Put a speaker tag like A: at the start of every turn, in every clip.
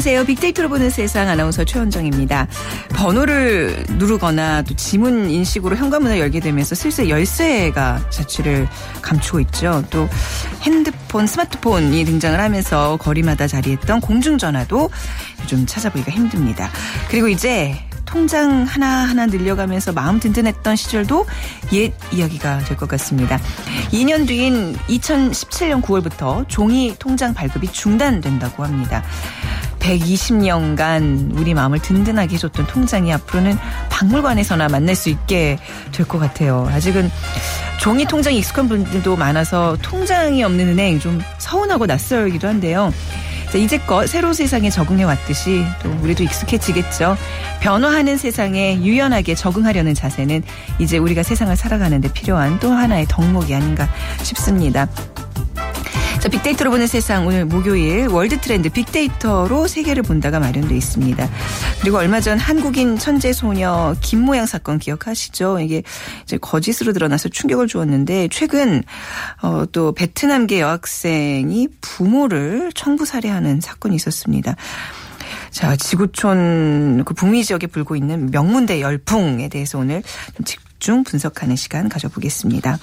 A: 안녕하세요. 빅데이터로 보는 세상 아나운서 최원정입니다. 번호를 누르거나 또 지문 인식으로 현관문을 열게 되면서 슬슬 열쇠가 자취를 감추고 있죠. 또 핸드폰, 스마트폰이 등장을 하면서 거리마다 자리했던 공중전화도 좀 찾아보기가 힘듭니다. 그리고 이제 통장 하나하나 늘려가면서 마음 든든했던 시절도 옛 이야기가 될 것 같습니다. 2년 뒤인 2017년 9월부터 종이 통장 발급이 중단된다고 합니다. 120년간 우리 마음을 든든하게 해줬던 통장이 앞으로는 박물관에서나 만날 수 있게 될 것 같아요. 아직은 종이 통장이 익숙한 분들도 많아서 통장이 없는 은행 좀 서운하고 낯설기도 한데요. 이제껏 새로운 세상에 적응해 왔듯이 또 우리도 익숙해지겠죠. 변화하는 세상에 유연하게 적응하려는 자세는 이제 우리가 세상을 살아가는데 필요한 또 하나의 덕목이 아닌가 싶습니다. 자, 빅데이터로 보는 세상 오늘 목요일 월드 트렌드 빅데이터로 세계를 본다가 마련돼 있습니다. 그리고 얼마 전 한국인 천재 소녀 김모양 사건 기억하시죠? 이게 이제 거짓으로 드러나서 충격을 주었는데 최근 어, 또 베트남계 여학생이 부모를 청부 살해하는 사건이 있었습니다. 자, 지구촌 그 북미 지역에 불고 있는 명문대 열풍에 대해서 오늘 집중 분석하는 시간 가져보겠습니다.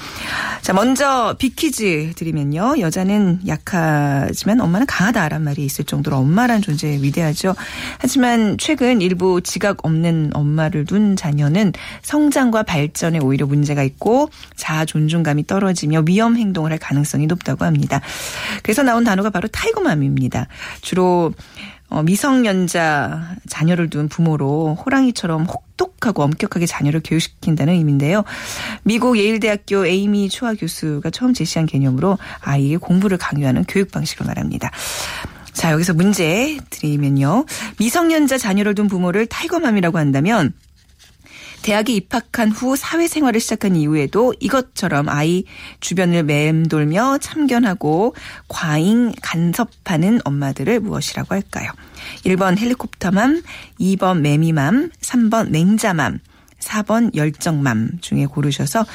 A: 자, 먼저 big 퀴즈 드리면요. 여자는 약하지만 엄마는 강하다란 말이 있을 정도로 엄마란 존재 위대하죠. 하지만 최근 일부 지각 없는 엄마를 둔 자녀는 성장과 발전에 오히려 문제가 있고 자아 존중감이 떨어지며 위험 행동을 할 가능성이 높다고 합니다. 그래서 나온 단어가 바로 tiger mom입니다. 주로 어, 미성년자 자녀를 둔 부모로 호랑이처럼 혹독하고 엄격하게 자녀를 교육시킨다는 의미인데요. 미국 예일대학교 에이미 추아 교수가 처음 제시한 개념으로 아이의 공부를 강요하는 교육 방식을 말합니다. 자, 여기서 문제 드리면요. 미성년자 자녀를 둔 부모를 tiger mom이라고 한다면 대학에 입학한 후 사회생활을 시작한 이후에도 이것처럼 아이 주변을 맴돌며 참견하고 과잉 간섭하는 엄마들을 무엇이라고 할까요? 1번 helicopter mom, 2번 매미mom, 3번 맹자mom, 4번 열정맘 중에 고르셔서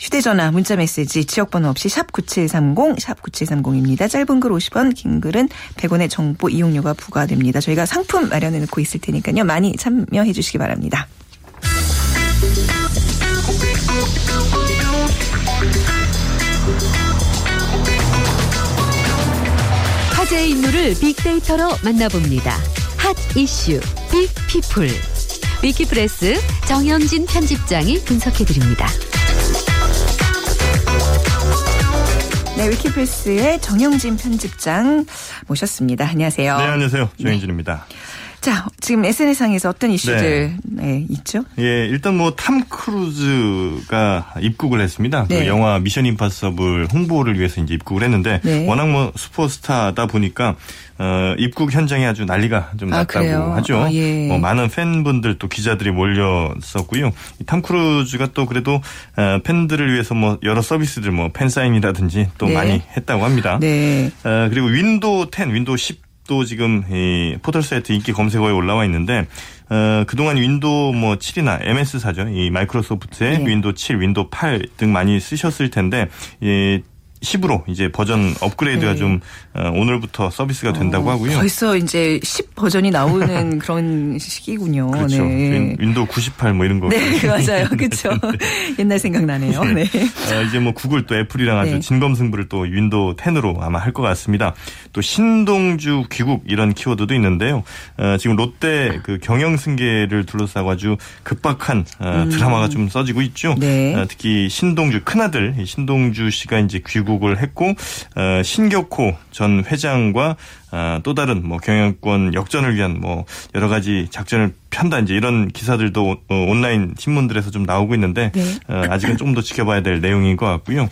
A: 휴대전화, 문자메시지, 지역번호 없이 샵9730, 샵9730입니다. 짧은 글 50원, 긴 글은 100원의 정보 이용료가 부과됩니다. 저희가 상품 마련해 놓고 있을 테니까요. 많이 참여해 주시기 바랍니다.
B: 화제의 인물을 빅데이터로 만나봅니다. hot 이슈 big people 위키프레스 정영진 편집장이 분석해드립니다.
A: 네, 위키프레스의 정영진 편집장 모셨습니다. 안녕하세요.
C: 네, 안녕하세요. 정영진입니다. 네.
A: 자, 지금 SNS상에서 어떤 이슈들 네. 네, 있죠?
C: 예, 일단 뭐 탐 크루즈가 입국을 했습니다. 그 네. 그 영화 Mission Impossible 홍보를 위해서 이제 입국을 했는데 네. 워낙 뭐 슈퍼스타다 보니까 어, 입국 현장에 아주 난리가 좀 아, 났다고 아, 하죠. 아, 예. 뭐 많은 팬분들 또 기자들이 몰렸었고요. 탐 크루즈가 또 그래도 어, 팬들을 위해서 뭐 여러 서비스들 뭐 팬사인이라든지 또 네. 많이 했다고 합니다. 네. 어, 그리고 윈도우 10, 윈도우 10 또 지금 이 포털 사이트 인기 검색어에 올라와 있는데 어, 그동안 윈도우 뭐 7이나 MS사죠. 이 마이크로소프트의 네. 윈도우 7, 윈도우 8 등 많이 쓰셨을 텐데 이 10으로 이제 버전 업그레이드가 네. 좀 어, 오늘부터 서비스가 된다고 어, 하고요.
A: 벌써 이제 10 버전이 나오는 그런 시기군요.
C: 그렇죠. 네. 윈도우 98 뭐 이런 거.
A: 네, 맞아요. 그렇죠. 옛날 생각나네요. 네. 네.
C: 어, 이제 뭐 구글 또 애플이랑 아주 네. 진검승부를 또 윈도우 10으로 아마 할 것 같습니다. 또 신동주 귀국 이런 키워드도 있는데요. 어, 지금 롯데 그 경영 승계를 둘러싸고 아주 급박한 어, 음. 드라마가 좀 써지고 있죠. 네. 어, 특히 신동주 큰아들 신동주 씨가 이제 귀국 귀국을 했고 어, 신격호 전 회장과 어, 또 다른 뭐 경영권 역전을 위한 뭐 여러 가지 작전을 편다 이제 이런 기사들도 어, 온라인 신문들에서 좀 나오고 있는데 네. 어, 아직은 좀 더 지켜봐야 될 내용인 것 같고요.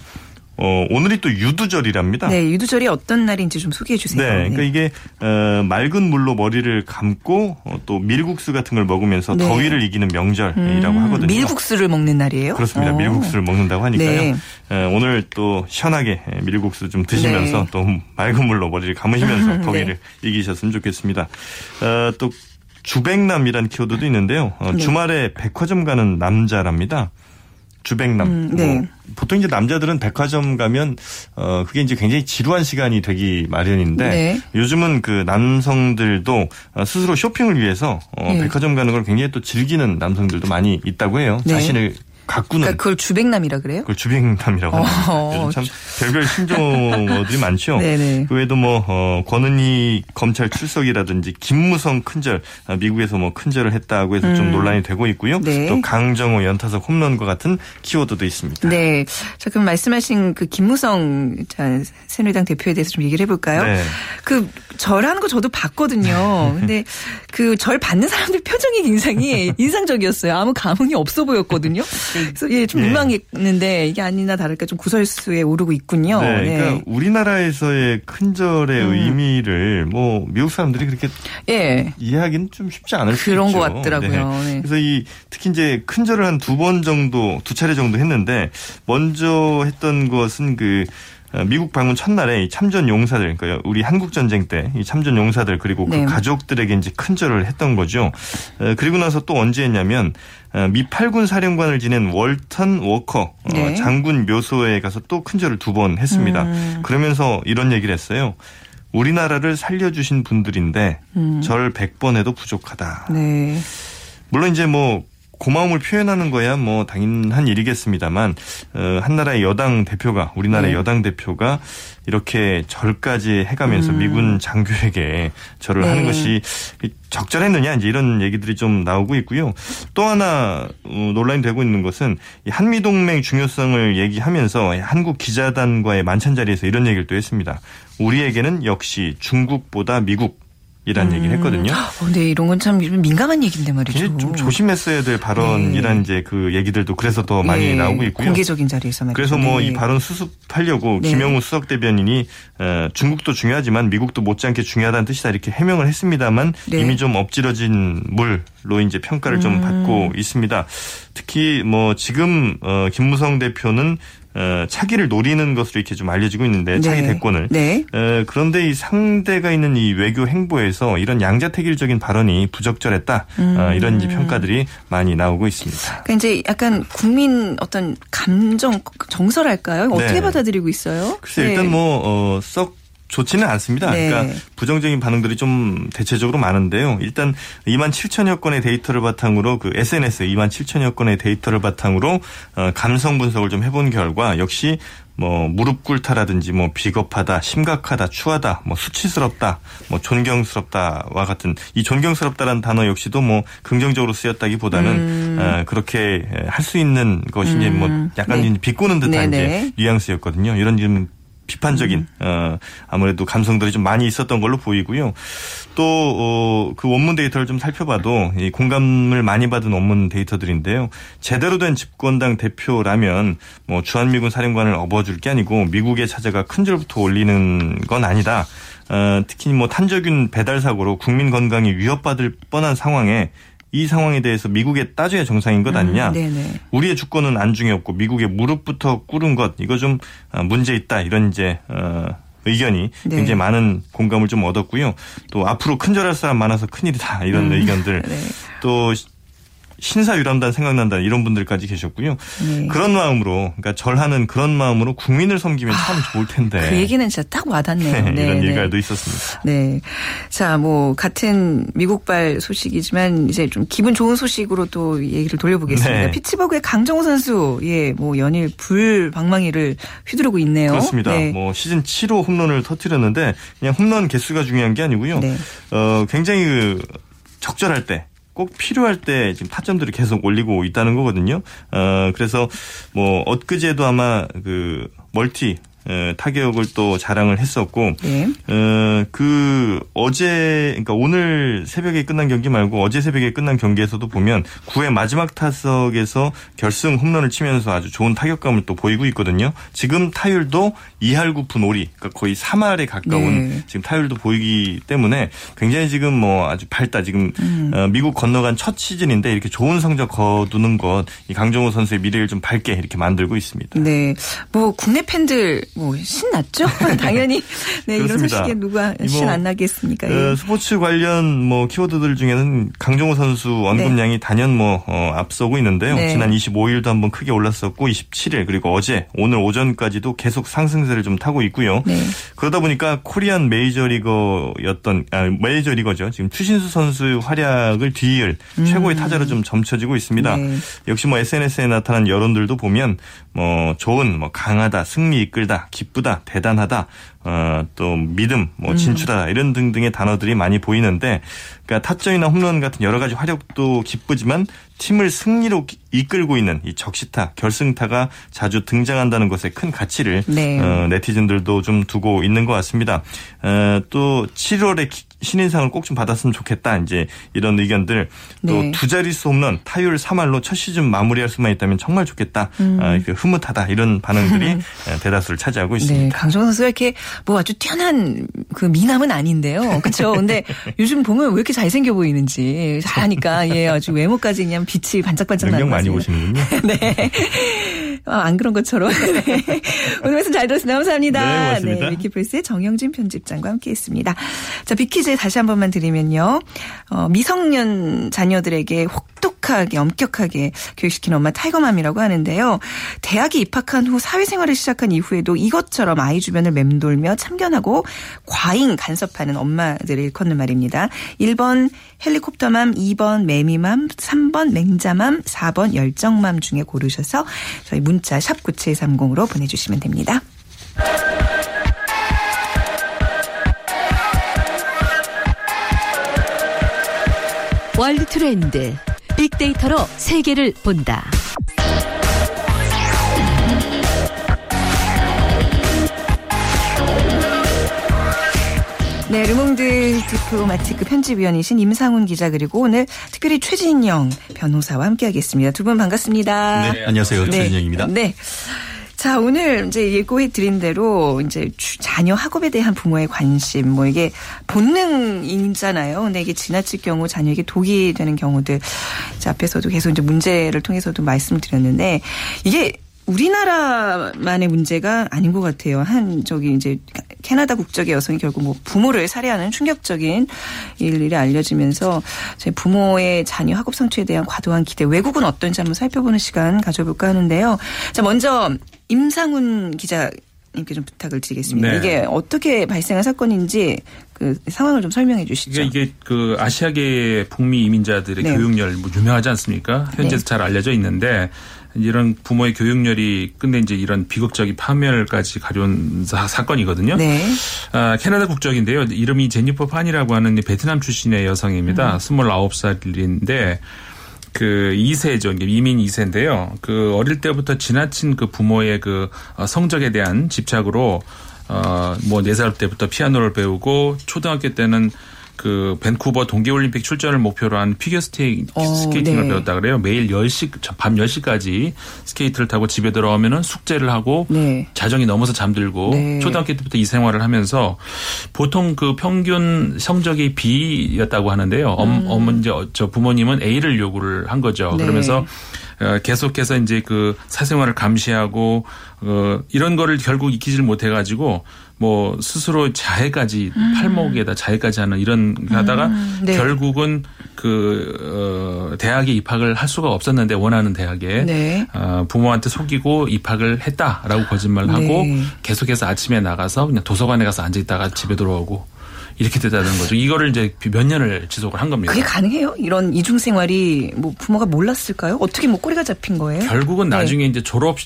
C: 어, 오늘이 또 유두절이랍니다.
A: 네, 유두절이 어떤 날인지 좀 소개해 주세요.
C: 네, 그러니까 네. 이게 어, 맑은 물로 머리를 감고 어, 또 밀국수 같은 걸 먹으면서 네. 더위를 이기는 명절이라고 음, 하거든요.
A: 밀국수를 먹는 날이에요?
C: 그렇습니다. 오. 밀국수를 먹는다고 하니까요. 네. 어, 오늘 또 시원하게 밀국수 좀 드시면서 네. 또 맑은 물로 머리를 감으시면서 네. 더위를 이기셨으면 좋겠습니다. 어, 또 주백남이라는 키워드도 있는데요. 어, 주말에 백화점 가는 남자랍니다. 주백남. 음, 네. 뭐 보통 이제 남자들은 백화점 가면 어 그게 이제 굉장히 지루한 시간이 되기 마련인데 네. 요즘은 그 남성들도 어, 스스로 쇼핑을 위해서 어 네. 백화점 가는 걸 굉장히 또 즐기는 남성들도 많이 있다고 해요. 네. 자신을 가꾸는.
A: 그러니까 그걸 주백남이라 그래요?
C: 그걸 주백남이라고 어. 합니다. 참 별별 신조어들이 많죠. 네네. 그 외에도 뭐 어, 권은희 검찰 출석이라든지 김무성 큰절 아, 미국에서 뭐 큰절을 했다고 해서 음. 좀 논란이 되고 있고요. 네. 또 강정호 연타석 홈런과 같은 키워드도 있습니다.
A: 네. 자 그럼 말씀하신 그 김무성 새누리당 대표에 대해서 좀 얘기를 해볼까요? 네. 그 절하는 거 저도 봤거든요. 근데 그 절 받는 사람들 표정이 굉장히 인상적이었어요. 아무 감흥이 없어 보였거든요. 그래서 예, 좀 네. 민망했는데 이게 아니나 다를까 좀 구설수에 오르고 있군요.
C: 네, 네. 그러니까 우리나라에서의 큰절의 음. 의미를 뭐 미국 사람들이 그렇게 예. 이해하기는 좀 쉽지 않을 수
A: 있죠. 그런 것 같더라고요.
C: 네. 네. 그래서 이 특히 이제 큰절을 한 두 번 정도, 두 차례 정도 했는데 먼저 했던 것은 그 어, 미국 방문 첫날에 참전 용사들, 그러니까 우리 한국 전쟁 때 이 참전 용사들 그리고 그 네. 가족들에게 이제 큰절을 했던 거죠. 어, 그리고 나서 또 언제 했냐면 어, 미 8군 사령관을 지낸 월턴 워커 네. 장군 묘소에 가서 또 큰절을 두 번 했습니다. 음. 그러면서 이런 얘기를 했어요. 우리나라를 살려주신 분들인데 음. 절 100번 해도 부족하다. 네. 물론 이제 뭐 고마움을 표현하는 거야 뭐 당연한 일이겠습니다만 어, 한 나라의 여당 대표가 우리나라의 네. 여당 대표가 이렇게 절까지 해가면서 음. 미군 장교에게 절을 네. 하는 것이 적절했느냐 이제 이런 얘기들이 좀 나오고 있고요. 또 하나 어, 논란이 되고 있는 것은 한미 동맹 중요성을 얘기하면서 한국 기자단과의 만찬 자리에서 이런 얘기를 또 했습니다. 우리에게는 역시 중국보다 미국 이란 음. 얘기를 했거든요.
A: 근데 어, 이런 건 참 민감한 얘기인데 말이죠.
C: 좀 조심했어야 될 발언이란 네. 이제 그 얘기들도 그래서 더 많이 네. 나오고 있고요.
A: 공개적인 자리에서 말이죠.
C: 그래서 뭐 이 발언 수습하려고 네. 김영우 수석 대변인이 어, 중국도 중요하지만 미국도 못지않게 중요하다는 뜻이다 이렇게 해명을 했습니다만 네. 이미 좀 엎질러진 물로 이제 평가를 좀 음. 받고 있습니다. 특히 뭐 지금 어, 김무성 대표는 어, 차기를 노리는 것으로 이렇게 좀 알려지고 있는데 차기 네. 대권을. 네. 어, 그런데 이 상대가 있는 이 외교 행보에서 이런 양자택일적인 발언이 부적절했다. 어, 음. 어, 이런 평가들이 많이 나오고 있습니다.
A: 그러니까 이제 약간 국민 어떤 감정 정설할까요? 어떻게 네. 받아들이고 있어요?
C: 글쎄 네. 일단 뭐썩 어, 좋지는 않습니다. 네. 그러니까 부정적인 반응들이 좀 대체적으로 많은데요. 일단 2만 7천여 건의 데이터를 바탕으로 그 SNS 2만 7천여 건의 데이터를 바탕으로 어, 감성 분석을 좀 해본 결과 역시 뭐 무릎 꿇다라든지 뭐 비겁하다, 심각하다, 추하다, 뭐 수치스럽다, 뭐 존경스럽다와 같은 이 존경스럽다라는 단어 역시도 뭐 긍정적으로 쓰였다기보다는 음. 어, 그렇게 할 수 있는 것이 음. 이제 뭐 약간 네. 비꼬는 듯한 네네. 이제 뉘앙스였거든요. 이런 좀 비판적인 음. 어 아무래도 감성들이 좀 많이 있었던 걸로 보이고요. 또그 어, 원문 데이터를 좀 살펴봐도 이 공감을 많이 받은 원문 데이터들인데요. 제대로 된 집권당 대표라면 뭐 주한미군 사령관을 업어줄 게 아니고 미국에 찾아가 큰절부터 올리는 건 아니다. 어, 특히 뭐 탄저균 배달 사고로 국민 건강이 위협받을 뻔한 상황에 이 상황에 대해서 미국에 따져야 정상인 것 아니냐. 음, 우리의 주권은 안중에 없고 미국의 무릎부터 꿇은 것 이거 좀 어, 문제 있다 이런 이제 어, 의견이 네. 굉장히 많은 공감을 좀 얻었고요. 또 앞으로 큰절할 사람 많아서 큰일이다 이런 음, 의견들 네. 또 신사유람단 생각난다 이런 분들까지 계셨고요. 네. 그런 마음으로 그러니까 절하는 그런 마음으로 국민을 섬기면 참 아, 좋을 텐데.
A: 그 얘기는 진짜 딱 와닿네요. 네,
C: 이런 네, 일가도 네. 있었습니다.
A: 네. 자, 뭐 같은 미국발 소식이지만 이제 좀 기분 좋은 소식으로 또 얘기를 돌려보겠습니다. 네. 피츠버그의 강정호 선수 예, 뭐 연일 불방망이를 휘두르고 있네요.
C: 그렇습니다. 네. 뭐 시즌 7호 홈런을 터뜨렸는데 그냥 홈런 개수가 중요한 게 아니고요. 네. 어, 굉장히 그 적절할 때 꼭 필요할 때 지금 타점들을 계속 올리고 있다는 거거든요. 어, 그래서 뭐 엊그제도 아마 그 멀티 타격을 또 자랑을 했었고 네. 어, 그 어제 그러니까 오늘 새벽에 끝난 경기 말고 어제 새벽에 끝난 경기에서도 보면 9회 마지막 타석에서 결승 홈런을 치면서 아주 좋은 타격감을 또 보이고 있거든요. 지금 타율도 2할 9푼 5리 그러니까 거의 3할에 가까운 네. 지금 타율도 보이기 때문에 굉장히 지금 뭐 아주 밝다. 지금 음. 어, 미국 건너간 첫 시즌인데 이렇게 좋은 성적 거두는 것 이 강정호 선수의 미래를 좀 밝게 이렇게 만들고 있습니다.
A: 네. 뭐 국내 팬들 뭐 신났죠? 당연히 네, 이런 소식에 누가 뭐 신안 나겠습니까? 그
C: 예. 스포츠 관련 뭐 키워드들 중에는 강정호 선수 언급량이 네. 단연 뭐 어, 앞서고 있는데요. 네. 지난 25일도 한번 크게 올랐었고 27일 그리고 어제 오늘 오전까지도 계속 상승세를 좀 타고 있고요. 네. 그러다 보니까 코리안 메이저리거였던 아, 메이저리거죠. 지금 추신수 선수의 활약을 뒤이을 음. 최고의 타자로 좀 점쳐지고 있습니다. 네. 역시 뭐 SNS에 나타난 여론들도 보면 뭐 좋은, 뭐 강하다, 승리 이끌다, 기쁘다, 대단하다, 어, 또 믿음, 뭐 음. 진출하다 음. 이런 등등의 단어들이 많이 보이는데 그러니까 타점이나 홈런 같은 여러 가지 화력도 기쁘지만 팀을 승리로 이끌고 있는 이 적시타, 결승타가 자주 등장한다는 것에 큰 가치를 네. 어, 네티즌들도 좀 두고 있는 것 같습니다. 어, 또 7월에 신인상을 꼭 좀 받았으면 좋겠다. 이제 이런 의견들 네. 또두 자릿수 홈런 타율 3할로 첫 시즌 마무리할 수만 있다면 정말 좋겠다. 음. 어, 흐뭇하다 이런 반응들이 어, 대다수를 차지하고 네, 있습니다.
A: 네, 강정호 선수가 이렇게 뭐 아주 뛰어난 그 미남은 아닌데요. 그렇죠. 근데 요즘 보면 왜 이렇게 잘생겨 보이는지 잘하니까 예 아주 외모까지 그냥 빛이 반짝반짝 나는
C: 많이 보시는군요.
A: 네. 아, 안 그런 것처럼. 네. 오늘 말씀 잘 들었습니다. 감사합니다.
C: 네, 고맙습니다.
A: 네, 위키플스의 정영진 편집장과 함께했습니다. 자, big 퀴즈 다시 한 번만 드리면요. 어, 미성년 자녀들에게 혹독 하게 엄격하게 교육시키는 엄마 tiger mom이라고 하는데요. 대학에 입학한 후 사회생활을 시작한 이후에도 이것처럼 아이 주변을 맴돌며 참견하고 과잉 간섭하는 엄마들을 일컫는 말입니다. 1번 helicopter mom, 2번 매미mom, 3번 맹자mom, 4번 열정mom 중에 고르셔서 저희 문자 샵 9730으로 보내주시면 됩니다.
B: world 트렌드 빅데이터로 세계를 본다.
A: 네, 르몽드 디플로마티크 편집위원이신 임상훈 기자 그리고 오늘 특별히 최진영 변호사와 함께하겠습니다. 두 분 반갑습니다.
C: 네, 안녕하세요. 네. 최진영입니다.
A: 네. 자, 오늘 이제 예고해 드린 대로 이제 자녀 학업에 대한 부모의 관심, 뭐 이게 본능이잖아요. 근데 이게 지나칠 경우 자녀에게 독이 되는 경우들, 자, 앞에서도 계속 이제 문제를 통해서도 말씀을 드렸는데 이게 우리나라만의 문제가 아닌 것 같아요. 한 저기 이제 캐나다 국적의 여성이 결국 뭐 부모를 살해하는 충격적인 일이 알려지면서 제 부모의 자녀 학업 성취에 대한 과도한 기대 외국은 어떤지 한번 살펴보는 시간 가져볼까 하는데요. 자 먼저 임상훈 기자. 님께 좀 부탁을 드리겠습니다. 네. 이게 어떻게 발생한 사건인지 그 상황을 좀 설명해 주시죠.
D: 그러니까 이게 그 아시아계 북미 이민자들의 네. 교육열 뭐 유명하지 않습니까? 현재도 네. 잘 알려져 있는데 이런 부모의 교육열이 끝내 이제 이런 비극적인 파멸까지 가려운 사, 건이거든요 네. 아, 캐나다 국적인데요. 이름이 제니퍼 판이라고 하는 베트남 출신의 여성입니다. 음. 29살인데 그 2세죠. 이민 2세인데요. 그 어릴 때부터 지나친 그 부모의 그 어, 성적에 대한 집착으로 어뭐 4살 때부터 피아노를 배우고 초등학교 때는 그 밴쿠버 동계 올림픽 출전을 목표로 한 피겨 어, 스케이팅을 네. 배웠다 그래요. 매일 10시, 밤 10시까지 스케이트를 타고 집에 들어오면은 숙제를 하고 네. 자정이 넘어서 잠들고 네. 초등학교 때부터 이 생활을 하면서 보통 그 평균 성적이 B였다고 하는데요. 음. 어머, 이제 저 부모님은 A를 요구를 한 거죠. 네. 그러면서 어, 계속해서 이제 그 사생활을 감시하고 어 이런 거를 결국 익히지를 못해 가지고 뭐 스스로 자해까지 음. 팔목에다 자해까지 하는 이런 하다가 음. 네. 결국은 그 어, 대학에 입학을 할 수가 없었는데 원하는 대학에 네. 어, 부모한테 속이고 입학을 했다라고 거짓말을 하고 네. 계속해서 아침에 나가서 그냥 도서관에 가서 앉아 있다가 집에 들어오고 이렇게 되다는 거죠. 이거를 이제 몇 년을 지속을 한 겁니다.
A: 그게 가능해요? 이런 이중 생활이 뭐 부모가 몰랐을까요? 어떻게 뭐 꼬리가 잡힌 거예요?
D: 결국은 네. 나중에 이제 졸업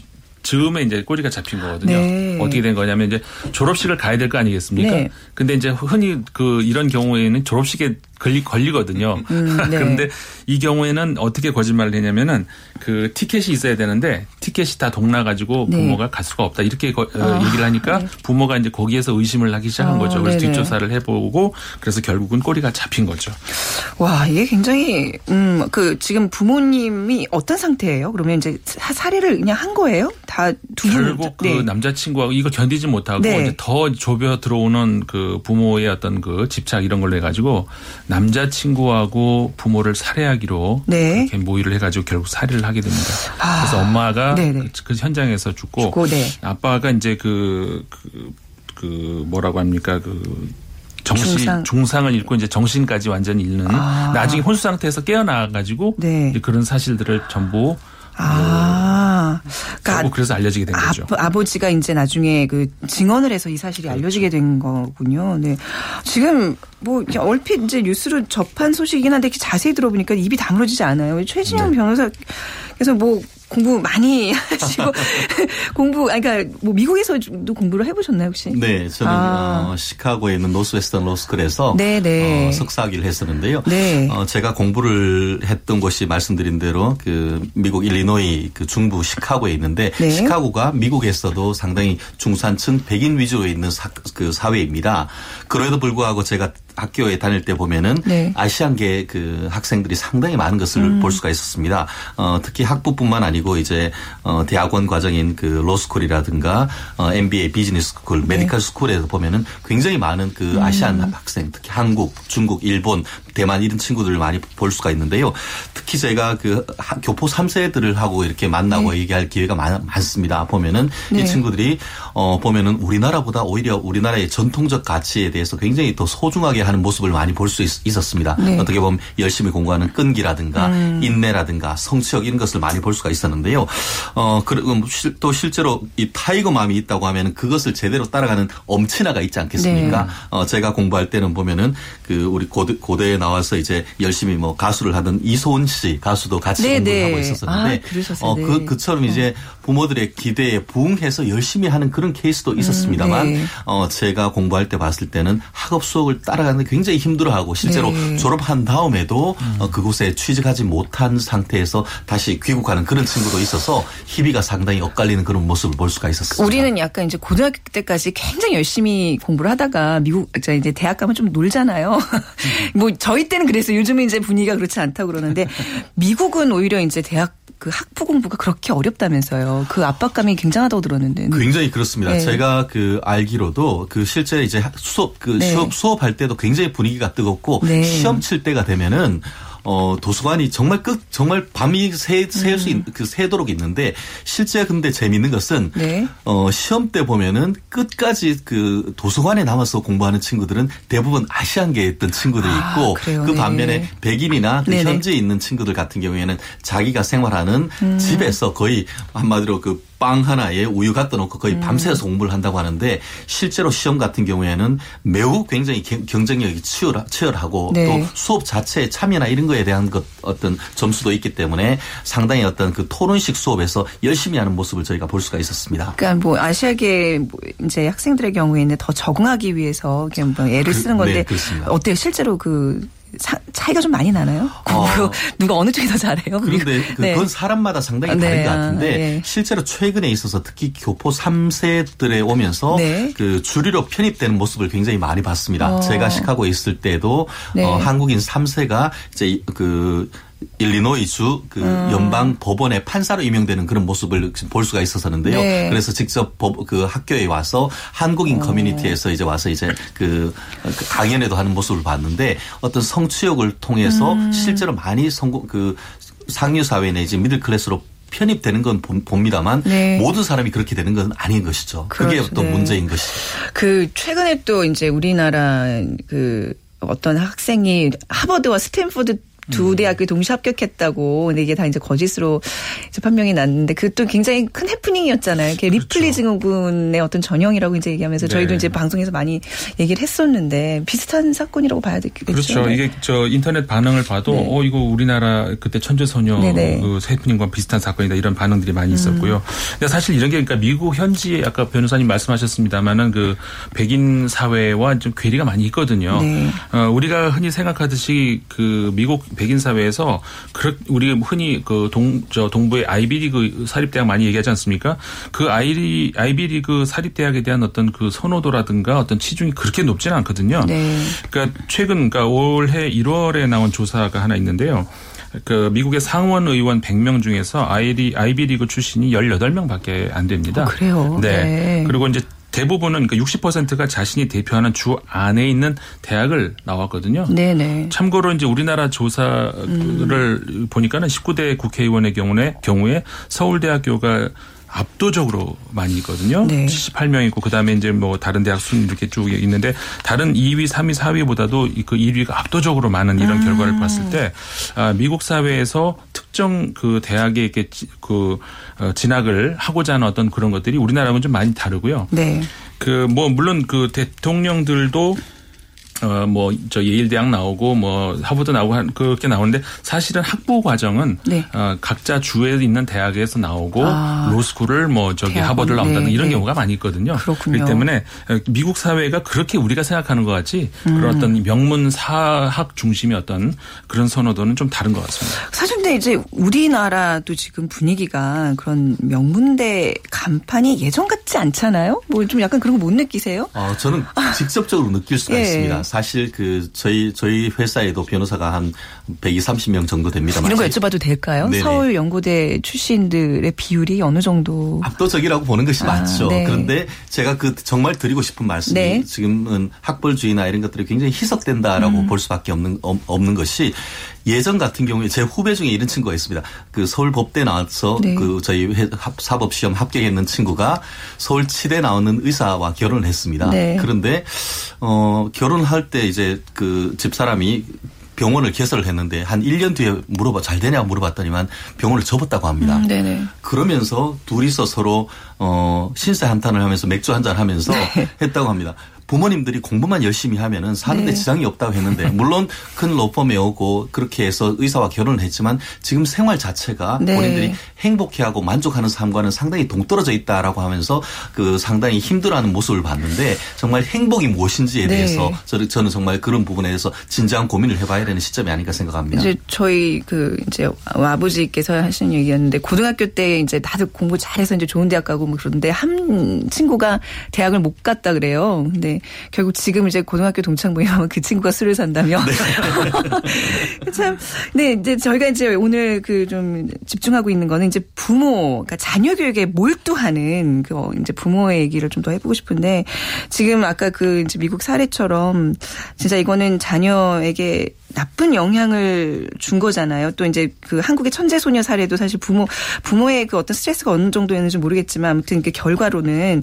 D: 즈음에 이제 꼬리가 잡힌 거거든요. 네. 어떻게 된 거냐면 이제 졸업식을 가야 될 거 아니겠습니까? 네. 근데 이제 흔히 그 이런 경우에는 졸업식에 걸리, 걸리거든요. 음, 네. 그런데 이 경우에는 어떻게 거짓말을 했냐면은 그 티켓이 있어야 되는데 티켓이 다 동나가지고 네. 부모가 갈 수가 없다. 이렇게 거, 어, 아, 얘기를 하니까 네. 부모가 이제 거기에서 의심을 하기 시작한 아, 거죠. 그래서 네네. 뒷조사를 해보고 그래서 결국은 꼬리가 잡힌 거죠.
A: 와, 이게 굉장히, 음, 그 지금 부모님이 어떤 상태예요? 그러면 이제 사례를 그냥 한 거예요? 다두 분.
D: 결국 그 네. 남자친구하고 이걸 견디지 못하고 네. 이제 더 좁여 들어오는 그 부모의 어떤 그 집착 이런 걸로 해가지고 남자친구하고 부모를 살해하기로 네. 이렇게 모의를 해가지고 결국 살해를 하게 됩니다. 아. 그래서 엄마가 그, 그, 현장에서 죽고, 죽고 네. 아빠가 이제 그, 그, 그 뭐라고 합니까 그 정신 중상. 중상을 잃고 이제 정신까지 완전히 잃는 아. 나중에 혼수 상태에서 깨어나 가지고 네. 그런 사실들을 전부 아, 그러니까 그래서 알려지게 된 거죠.
A: 아, 버지가 이제 나중에 그 증언을 해서 이 사실이 그렇죠. 알려지게 된 거군요. 네. 지금 뭐 얼핏 이제 뉴스로 접한 소식이긴 한데 자세히 들어보니까 입이 다물어지지 않아요. 최진영 네. 변호사께서 뭐 공부 많이 하시고 공부 그러니까 뭐 미국에서도 공부를 해보셨나요 혹시?
E: 네, 저는 아. 어, 시카고에 있는 노스웨스턴 로스쿨에서 네, 네. 어, 석사학위를 했었는데요. 네. 어, 제가 공부를 했던 곳이 말씀드린 대로 그 미국 일리노이 그 중부 시카고에 있는데 네. 시카고가 미국에서도 상당히 중산층 백인 위주로 있는 사, 그 사회입니다. 그럼에도 불구하고 제가 학교에 다닐 때 보면은 네. 아시안계 그 학생들이 상당히 많은 것을 음. 볼 수가 있었습니다. 어, 특히 학부뿐만 아니 고 이제 어, 대학원 과정인 그 로스쿨이라든가 어, MBA business school, 네. medical school에서 보면은 굉장히 많은 그 음. Asian 음. 학생, 특히 한국, 중국, 일본, 대만 이런 친구들을 많이 볼 수가 있는데요. 특히 제가 그 교포 3세들을 하고 이렇게 만나고 네. 얘기할 기회가 많, 습니다 보면은 네. 이 친구들이 어 보면은 우리나라보다 오히려 우리나라의 전통적 가치에 대해서 굉장히 더 소중하게 하는 모습을 많이 볼 수 있었습니다. 네. 어떻게 보면 열심히 공부하는 끈기라든가 음. 인내라든가 성취욕 이런 것을 많이 볼 수가 있었는데요. 어 그리고 뭐또 실제로 이 tiger mom이 있다고 하면 그것을 제대로 따라가는 엄친아가 있지 않겠습니까? 네. 어 제가 공부할 때는 보면은 그 우리 고대 고대에 나와서 이제 열심히 뭐 가수를 하던 이소은 씨 가수도 같이 네, 공부를 네. 하고 있었었는데 아, 어, 그 그처럼 이제 부모들의 기대에 부응해서 열심히 하는 그런 케이스도 음, 있었습니다만 음, 네. 어 제가 공부할 때 봤을 때는 학업 수업을 따라가는 굉장히 힘들어하고 실제로 네. 졸업한 다음에도 음. 어, 그곳에 취직하지 못한 상태에서 다시 귀국하는 그런 친구도 있어서 희비가 상당히 엇갈리는 그런 모습을 볼 수가 있었습니다.
A: 우리는 약간 이제 고등학교 때까지 굉장히 열심히 공부를 하다가 미국 이제 대학 가면 좀 놀잖아요. 뭐 저희 때는 그래서 요즘은 이제 분위기가 그렇지 않다고 그러는데 미국은 오히려 이제 대학 그 학부 공부가 그렇게 어렵다면서요. 그 압박감이 굉장하다고 들었는데.
E: 굉장히 그렇습니다. 네. 제가 그 알기로도 그 실제 이제 수업 그 네. 수업 수업할 때도 굉장히 분위기가 뜨겁고 네. 시험 칠 때가 되면은 어, 도서관이 정말 끝, 정말 밤이 새, 새울 수, 있, 그, 새도록 있는데, 실제 근데 재밌는 것은, 네. 어, 시험 때 보면은 끝까지 그 도서관에 남아서 공부하는 친구들은 대부분 아시안계에 있던 친구들이 아, 있고, 아, 그 반면에 네. 백인이나 그 현지에 있는 친구들 같은 경우에는 자기가 생활하는 음. 집에서 거의 한마디로 그 빵 하나에 우유 갖다 놓고 거의 음. 밤새서 공부를 한다고 하는데 실제로 시험 같은 경우에는 매우 굉장히 경쟁력이 치열, 치열 하고 네. 또 수업 자체의 참여나 이런 거에 대한 것 어떤 점수도 있기 때문에 상당히 어떤 그 토론식 수업에서 열심히 하는 모습을 저희가 볼 수가 있었습니다.
A: 그러니까 뭐 아시아계 뭐 이제 학생들의 경우에는 더 적응하기 위해서 뭐 애를 쓰는 그, 건데 그, 네, 어때요? 실제로 그 사, 차이가 좀 많이 나나요? 어. 누가 어느 쪽이 더 잘해요?
E: 그런데 그 네. 그건 사람마다 상당히 다른 네. 것 같은데 네. 실제로 최근에 있어서 특히 교포 3세들에 오면서 네. 그 주류로 편입되는 모습을 굉장히 많이 봤습니다. 어. 제가 시카고에 있을 때도 네. 어, 한국인 3세가 이제 그 일리노이주 그 음. 연방 법원의 판사로 임명되는 그런 모습을 볼 수가 있었었는데요. 네. 그래서 직접 법, 그 학교에 와서 한국인 오. 어. 커뮤니티에서 이제 와서 이제 그, 그 강연회도 하는 모습을 봤는데 어떤 성취욕을 통해서 음. 실제로 많이 성공 그 상류 사회 내지 middle class로 편입되는 건 봅니다만 네. 모든 사람이 그렇게 되는 건 아닌 것이죠. 그렇죠. 그게 또 네. 문제인 것이죠.
A: 그 최근에 또 이제 우리나라 그 어떤 학생이 하버드와 스탠포드 두 음. 대학교에 동시 합격했다고 근데 이게 다 이제 거짓으로 이제 판명이 났는데 그것도 굉장히 큰 해프닝이었잖아요. 그렇죠. 리플리 증후군의 어떤 전형이라고 이제 얘기하면서 네. 저희도 이제 방송에서 많이 얘기를 했었는데 비슷한 사건이라고 봐야 되겠죠.
D: 그렇죠. 네. 이게 저 인터넷 반응을 봐도 네. 어 이거 우리나라 그때 천재소녀 그 해프닝과 비슷한 사건이다 이런 반응들이 많이 있었고요. 음. 근데 사실 이런 게 그러니까 미국 현지 아까 변호사님 말씀하셨습니다마는 그 백인 사회와 좀 괴리가 많이 있거든요. 네. 어, 우리가 흔히 생각하듯이 그 미국 백인 사회에서 그렇 우리 흔히 그 동 저 동부의 아이비리그 사립대학 많이 얘기하지 않습니까? 그 아이리 아이비리그 사립대학에 대한 어떤 그 선호도라든가 어떤 치중이 그렇게 높지는 않거든요. 네. 그러니까 최근 그러니까 올해 1월에 나온 조사가 하나 있는데요. 그 미국의 상원 의원 100명 중에서 아이리 아이비리그 출신이 18명밖에 안 됩니다.
A: 어, 그래요.
D: 네. 네. 그리고 이제 대부분은 그러니까 60%가 자신이 대표하는 주 안에 있는 대학을 나왔거든요.
A: 네네.
D: 참고로 이제 우리나라 조사를 음. 보니까는 19대 국회의원의 경우에 경우에 서울대학교가 압도적으로 많이 있거든요. 네. 78명 있고 그다음에 이제 뭐 다른 대학 순 이렇게 쭉 있는데 다른 2위, 3위, 4위보다도 그 1위가 압도적으로 많은 이런 음. 결과를 봤을 때 아, 미국 사회에서 특정 그 대학에 이렇게 그 어, 진학을 하고자 하는 어떤 그런 것들이 우리나라하고는 좀 많이 다르고요.
A: 네.
D: 그 뭐 물론 그 대통령들도 어, 뭐, 저 예일 대학 나오고 뭐 하버드 나오고 한 그렇게 나오는데 사실은 학부 과정은 네. 어, 각자 주에 있는 대학에서 나오고 아. 로스쿨을 뭐 저기 대학원. 하버드를 나온다는 네. 이런 네. 경우가 많이 있거든요.
A: 그렇군요.
D: 그렇기 때문에 미국 사회가 그렇게 우리가 생각하는 것 같이 음. 그런 어떤 명문 사학 중심의 어떤 그런 선호도는 좀 다른 것 같습니다.
A: 사실 근데 이제 우리나라도 지금 분위기가 그런 명문대 간판이 예전 같지 않잖아요? 뭐 좀 약간 그런 거 못 느끼세요?
E: 어, 저는 직접적으로 느낄 수가 예. 있습니다. 사실 그 저희 저희 회사에도 변호사가 한 120, 30명 정도 됩니다.
A: 이런 거 여쭤봐도 될까요? 네네. 서울 연고대 출신들의 비율이 어느 정도
E: 압도적이라고 보는 것이 아, 맞죠. 네. 그런데 제가 그 정말 드리고 싶은 말씀이 네. 지금은 학벌주의나 이런 것들이 굉장히 희석된다라고 음. 볼 수밖에 없는 없는 것이 예전 같은 경우에 제 후배 중에 이런 친구가 있습니다. 그 서울 법대 나와서 네. 그 저희 사법 시험 합격했는 친구가 서울 치대 나오는 의사와 결혼을 했습니다. 네. 그런데 어 결혼할 때 이제 그 집사람이 병원을 개설을 했는데 한 1년 뒤에 물어봐 잘 되냐고 물어봤더니만 병원을 접었다고 합니다. 음, 그러면서 둘이서 서로 어 신세 한탄을 하면서 맥주 한잔 하면서 네. 했다고 합니다. 부모님들이 공부만 열심히 하면은 사는데 네. 지장이 없다고 했는데 물론 큰 로펌에 오고 그렇게 해서 의사와 결혼을 했지만 지금 생활 자체가 네. 본인들이 행복해하고 만족하는 삶과는 상당히 동떨어져 있다라고 하면서 그 상당히 힘들어하는 모습을 봤는데 정말 행복이 무엇인지에 네. 대해서 저는 저는 정말 그런 부분에 대해서 진지한 고민을 해봐야 되는 시점이 아닌가 생각합니다.
A: 이제 저희 그 이제 아버지께서 하신 얘기였는데 고등학교 때 이제 다들 공부 잘해서 이제 좋은 대학 가고 뭐 그러는데 한 친구가 대학을 못 갔다 그래요. 근데 결국 지금 이제 고등학교 동창부에 그 친구가 술을 산다며. 네. 참, 네, 이제 저희가 이제 오늘 그 좀 집중하고 있는 거는 이제 부모, 그러니까 자녀 교육에 몰두하는 그 이제 부모의 얘기를 좀 더 해보고 싶은데 지금 아까 그 이제 미국 사례처럼 진짜 이거는 자녀에게 나쁜 영향을 준 거잖아요. 또 이제 그 한국의 천재 소녀 사례도 사실 부모 부모의 그 어떤 스트레스가 어느 정도였는지 모르겠지만 아무튼 그 결과로는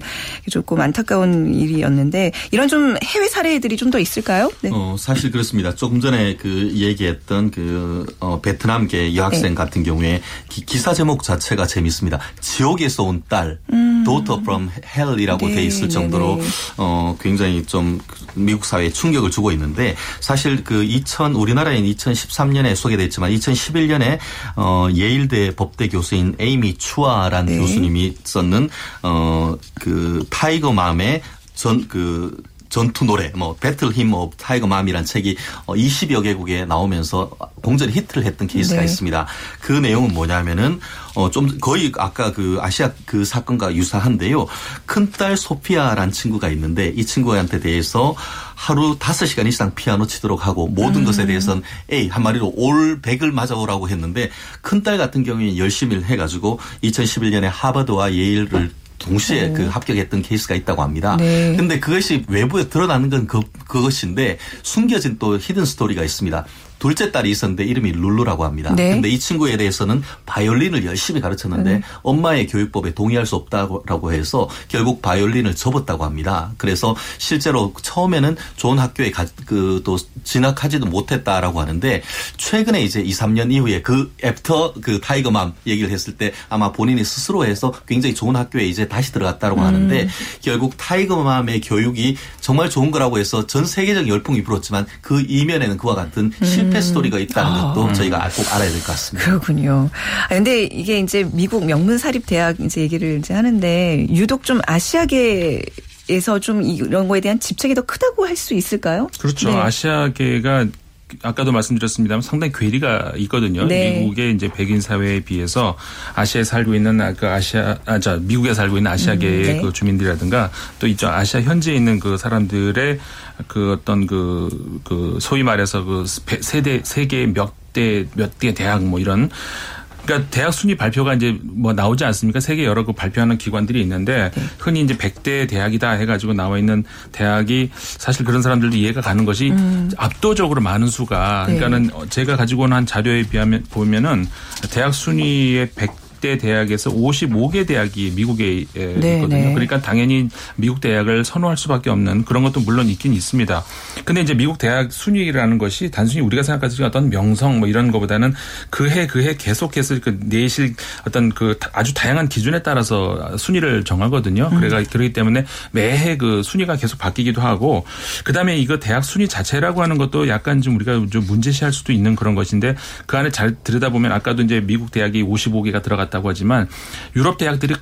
A: 조금 안타까운 일이었는데 이런 좀 해외 사례들이 좀 더 있을까요?
E: 네. 어, 사실 그렇습니다. 조금 전에 그 얘기했던 그 어, 베트남계 여학생 네. 같은 경우에 기, 사 제목 자체가 재밌습니다. 지옥에서 온 딸, 음. Daughter from Hell이라고 네. 돼 있을 정도로 네, 네. 어, 굉장히 좀 미국 사회에 충격을 주고 있는데 사실 그 2000, 우리나라엔 2013년에 소개됐지만 2011년에 어, 예일대 법대 교수인 에이미 추아라는 네. 교수님이 썼는 어, 그 tiger mom의 전 그 전투 노래 뭐 Battle Hymn of Tiger Mom이란 책이 20여 어, 개국에 나오면서 공전의 히트를 했던 케이스가 네. 있습니다. 그 내용은 뭐냐면은 어, 좀 거의 아까 그 아시아 그 사건과 유사한데요. 큰딸 소피아란 친구가 있는데 이 친구한테 대해서 하루 5시간 이상 피아노 치도록 하고 모든 음. 것에 대해서는 A 한마디로 all 100을 맞아오라고 했는데 큰딸 같은 경우에는 열심히 해 가지고 2011년에 하버드와 예일을 동시에 네. 그 합격했던 케이스가 있다고 합니다. 네. 근데 그것이 외부에 드러나는 건 그, 그것인데 숨겨진 또 hidden story가 있습니다. 둘째 딸이 있었는데 이름이 룰루라고 합니다. 네. 근데 이 친구에 대해서는 바이올린을 열심히 가르쳤는데 네. 엄마의 교육법에 동의할 수 없다고 해서 결국 바이올린을 접었다고 합니다. 그래서 실제로 처음에는 좋은 학교에 가, 그, 또 진학하지도 못했다라고 하는데 최근에 이제 2, 3년 이후에 그 after 그 tiger mom 얘기를 했을 때 아마 본인이 스스로 해서 굉장히 좋은 학교에 이제 다시 들어갔다고 음. 하는데 결국 tiger mom의 교육이 정말 좋은 거라고 해서 전 세계적 열풍이 불었지만 그 이면에는 그와 같은 음. 실패 스토리가 있다는 아. 것도 아. 저희가 꼭 알아야 될 것 같습니다.
A: 그렇군요. 근데 이게 이제 미국 명문 사립 대학 이제 얘기를 이제 하는데 유독 좀 아시아계 에서 좀 이런 거에 대한 집착이 더 크다고 할 수 있을까요?
D: 그렇죠. 네. 아시아계가 아까도 말씀드렸습니다만 상당히 괴리가 있거든요. 네. 미국의 이제 백인 사회에 비해서 아시아에 살고 있는 그 아시아 아자 미국에 살고 있는 아시아계의 음, 네. 그 주민들이라든가 또 이쪽 아시아 현지에 있는 그 사람들의 그 어떤 그, 그 소위 말해서 그 세대 세계 몇 대몇개 대학 뭐 이런 그러니까 대학 순위 발표가 이제 뭐 나오지 않습니까? 세계 여러 그 발표하는 기관들이 있는데 네. 흔히 이제 100대 대학이다 해가지고 나와 있는 대학이 사실 그런 사람들도 이해가 가는 것이 음. 압도적으로 많은 수가 네. 그러니까는 제가 가지고 온 한 자료에 비하면 보면은 대학 순위의 100 20대 대학에서 55개 대학이 미국에 네, 있거든요. 네. 그러니까 당연히 미국 대학을 선호할 수밖에 없는 그런 것도 물론 있긴 있습니다. 근데 이제 미국 대학 순위라는 것이 단순히 우리가 생각하는 어떤 명성 뭐 이런 것보다는 그해 그해 계속해서 그 내실 어떤 그 아주 다양한 기준에 따라서 순위를 정하거든요. 음. 그래가 그렇기 때문에 매해 그 순위가 계속 바뀌기도 하고 그다음에 이거 대학 순위 자체라고 하는 것도 약간 좀 우리가 좀 문제시할 수도 있는 그런 것인데 그 안에 잘 들여다보면 아까도 이제 미국 대학이 55개가 들어갔 같다고 하지만 유럽 대학들이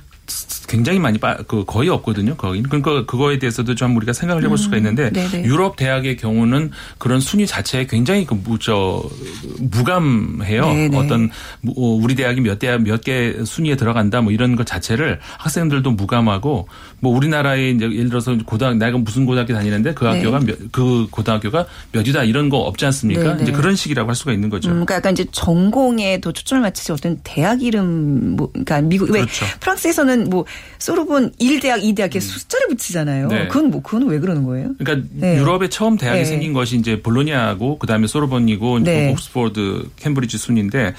D: 굉장히 많이 빠, 그 거의 없거든요. 거기 그러니까 그거에 대해서도 좀 우리가 생각을 해볼 수가 음, 있는데 음, 유럽 대학의 경우는 그런 순위 자체에 굉장히 그저 무감해요. 네네. 어떤 어, 우리 대학이 몇 대학 몇 개 순위에 들어간다 뭐 이런 것 자체를 학생들도 무감하고 뭐 우리나라에 이제 예를 들어서 고등 내가 무슨 고등학교 다니는데 그 학교가 네. 몇, 그 고등학교가 몇이다 이런 거 없지 않습니까? 네네. 이제 그런 식이라고 할 수가 있는 거죠.
A: 음, 그러니까 약간 이제 전공에 더 초점을 맞추지 어떤 대학 이름 뭐 그러니까 미국 그렇죠. 왜 프랑스에서는 뭐 소르본 1대학, 2대학 이렇게 음. 숫자를 붙이잖아요. 네. 그건 뭐 그건 왜 그러는 거예요?
D: 그러니까 네. 유럽에 처음 대학이 네. 생긴 것이 이제 볼로니아고 그다음에 소르본이고 네. 옥스포드, 캠브리지 순인데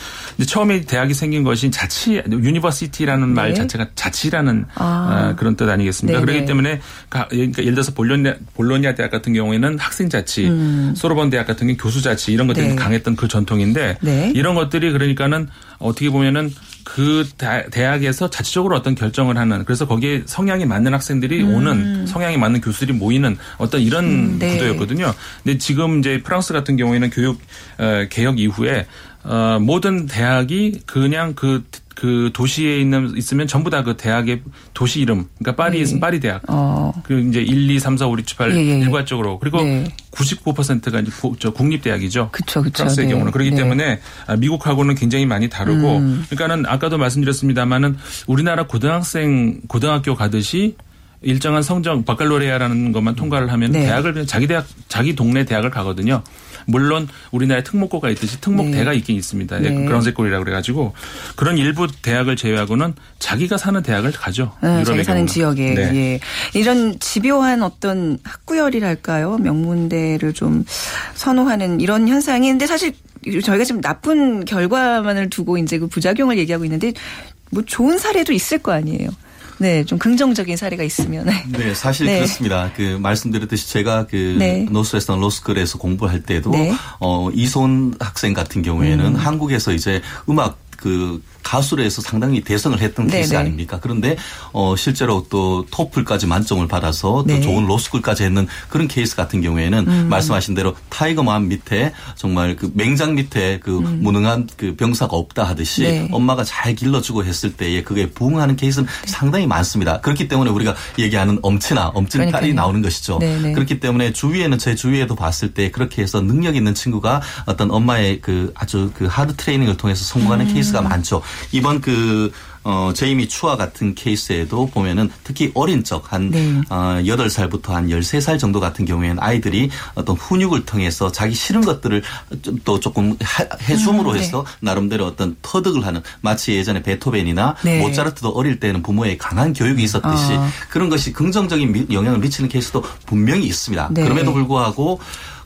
D: 처음에 대학이 생긴 것이 자치 university라는 말 네. 자체가 자치라는 아. 어, 그런 뜻 아니겠습니까? 네, 그렇기 때문에 그러니까 예를 들어서 볼로니아 볼로니아 대학 같은 경우에는 학생 자치, 음. 소르본 대학 같은 경우 교수 자치 이런 것들이 강했던 그 전통인데 이런 것들이 그러니까는 어떻게 보면은 그 대학에서 자체적으로 어떤 결정을 하는 그래서 거기에 성향이 맞는 학생들이 음. 오는 성향이 맞는 교수들이 모이는 어떤 이런 음, 네. 구도였거든요. 근데 지금 이제 프랑스 같은 경우에는 교육 어, 개혁 이후에 어, 모든 대학이 그냥 그 그 도시에 있는 있으면 전부 다 그 대학의 도시 이름 그러니까 파리 네. 있으면 파리 대학 어. 그 이제 1, 2, 3, 4, 5, 6, 7, 8 예, 예. 일괄적으로 그리고 네. 99%가 이제 저 국립 대학이죠.
A: 그쵸, 그쵸.
D: 프랑스의 네. 경우는 그렇기 네. 때문에 아, 미국하고는 굉장히 많이 다르고 음. 그러니까는 아까도 말씀드렸습니다마는 우리나라 고등학생 고등학교 가듯이 일정한 성적 바칼로레아라는 것만 통과를 하면 네. 대학을 그냥 자기 대학 자기 동네 대학을 가거든요. 물론 우리나라에 특목고가 있듯이 특목대가 네. 있긴 있습니다. 네. 그런색골이라고 그래가지고 그런 일부 대학을 제외하고는 자기가 사는 대학을 가죠.
A: 네, 자기 사는 지역에 네. 예. 이런 집요한 어떤 학구열이랄까요 명문대를 좀 선호하는 이런 현상이 근데 사실 저희가 지금 나쁜 결과만을 두고 이제 그 부작용을 얘기하고 있는데 뭐 좋은 사례도 있을 거 아니에요. 네, 좀 긍정적인 사례가 있으면.
E: 네, 사실 네. 그렇습니다. 그 말씀드렸듯이 제가 그 네. 노스웨스턴 로스쿨에서 공부할 때도 네. 어 이소은 학생 같은 경우에는 음. 한국에서 이제 음악 그 가수로 해서 상당히 대성을 했던 네네. 케이스 아닙니까? 그런데 어 실제로 또 토플까지 만점을 받아서 네. 또 좋은 로스쿨까지 했는 그런 케이스 같은 경우에는 음. 말씀하신 대로 tiger mom 밑에 정말 그 맹장 밑에 그 음. 무능한 그 병사가 없다 하듯이 네. 엄마가 잘 길러주고 했을 때에 그게 부응하는 케이스는 네. 상당히 많습니다. 그렇기 때문에 우리가 얘기하는 엄친아, 엄친 딸이 나오는 것이죠. 네네. 그렇기 때문에 주위에는 제 주위에도 봤을 때 그렇게 해서 능력 있는 친구가 어떤 엄마의 그 아주 그 hard training을 통해서 성공하는 음. 케이스가 많죠. 이번 그 어, 에이미 추아 같은 케이스에도 보면은 특히 어린 적, 한, 네. 어, 8살부터 한 13살 정도 같은 경우에는 아이들이 어떤 훈육을 통해서 자기 싫은 것들을 또 조금 해줌으로 음, 네. 해서 나름대로 어떤 터득을 하는 마치 예전에 베토벤이나 네. 모차르트도 어릴 때는 부모의 강한 교육이 있었듯이 어. 그런 것이 긍정적인 영향을 미치는 케이스도 분명히 있습니다. 네. 그럼에도 불구하고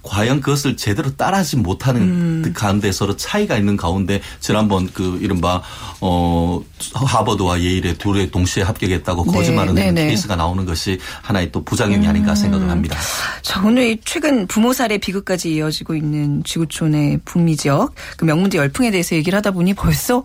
E: 과연 그것을 제대로 따라하지 못하는 음. 가운데 서로 차이가 있는 가운데 지난번 그 이른바 어 하버드와 예일에 둘에 동시에 합격했다고 네. 거짓말하는 네, 네. 케이스가 나오는 것이 하나의 또 부작용이 음. 아닌가 생각을 합니다.
A: 자 오늘 최근 부모 살해 비극까지 이어지고 있는 지구촌의 북미 지역 그 명문대 열풍에 대해서 얘기를 하다 보니 벌써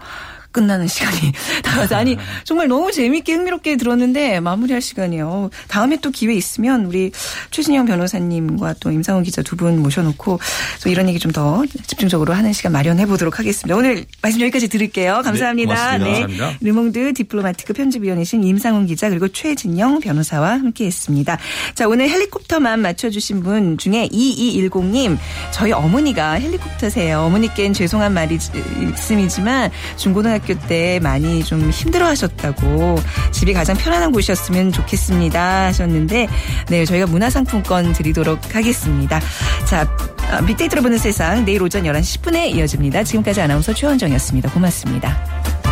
A: 끝나는 시간이 다가서 아니 정말 너무 재미있게 흥미롭게 들었는데 마무리할 시간이요. 다음에 또 기회 있으면 우리 최진영 변호사님과 또 임상훈 기자 두 분 모셔놓고 또 이런 얘기 좀 더 집중적으로 하는 시간 마련해 보도록 하겠습니다. 오늘 말씀 여기까지 들을게요. 감사합니다.
D: 네, 네.
A: 르몽드 디플로마티크 편집위원이신 임상훈 기자 그리고 최진영 변호사와 함께했습니다. 자 오늘 helicopter mom 맞춰주신 분 중에 2210님 저희 어머니가 헬리콥터세요. 어머니께는 죄송한 말씀이지만 중고등학교 고등학교 때 많이 좀 힘들어 하셨다고 집이 가장 편안한 곳이었으면 좋겠습니다 하셨는데 네, 저희가 문화상품권 드리도록 하겠습니다. 자, 아, 빅데이터로 보는 세상 내일 오전 11시 10분에 이어집니다. 지금까지 아나운서 최원정이었습니다. 고맙습니다.